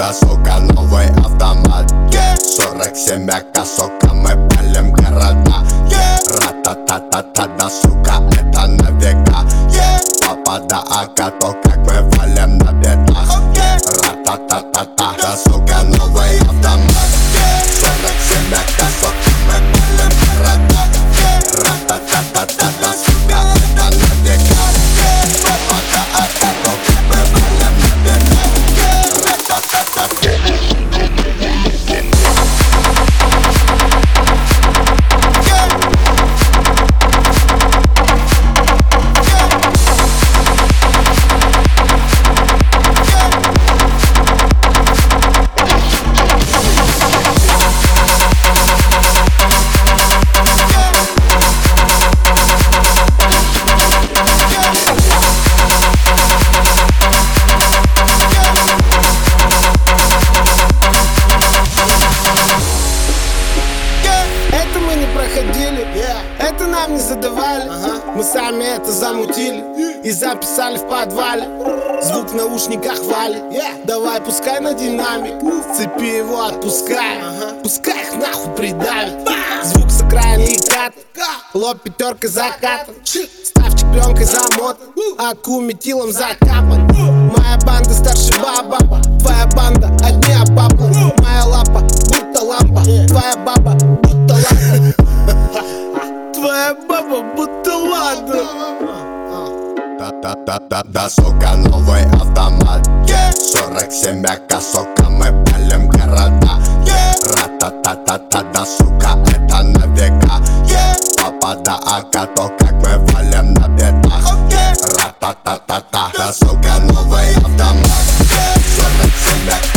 Да сука, новый автомат yeah. 47 АК, сука, мы палим города yeah. Ра-та-та-та-та, да, сука, это на века yeah. Папа, да, АК, то как мы валим на бедах okay. Ра-та-та-та-та, да, сука, новый автомат yeah. 47 АК, сука проходили, это нам не задавали. Мы сами это замутили. И записали в подвале. Звук в наушниках валит Давай пускай на динамик. Цепи его отпускай. Пускай их нахуй придавит Звук с окраины и кат. Лоб пятерка закатан Ставчик пленкой замотан Аку метилом закапан. Моя Да-да-да-да-да, сука, новый автомат. 47 АК, сука, мы палим города. Ра-та-та-та-та, да, сука, это на века. Папа да АК, то как мы валим на бедах. Ра-та-та-та-та, да, сука, новый автомат. 47 АК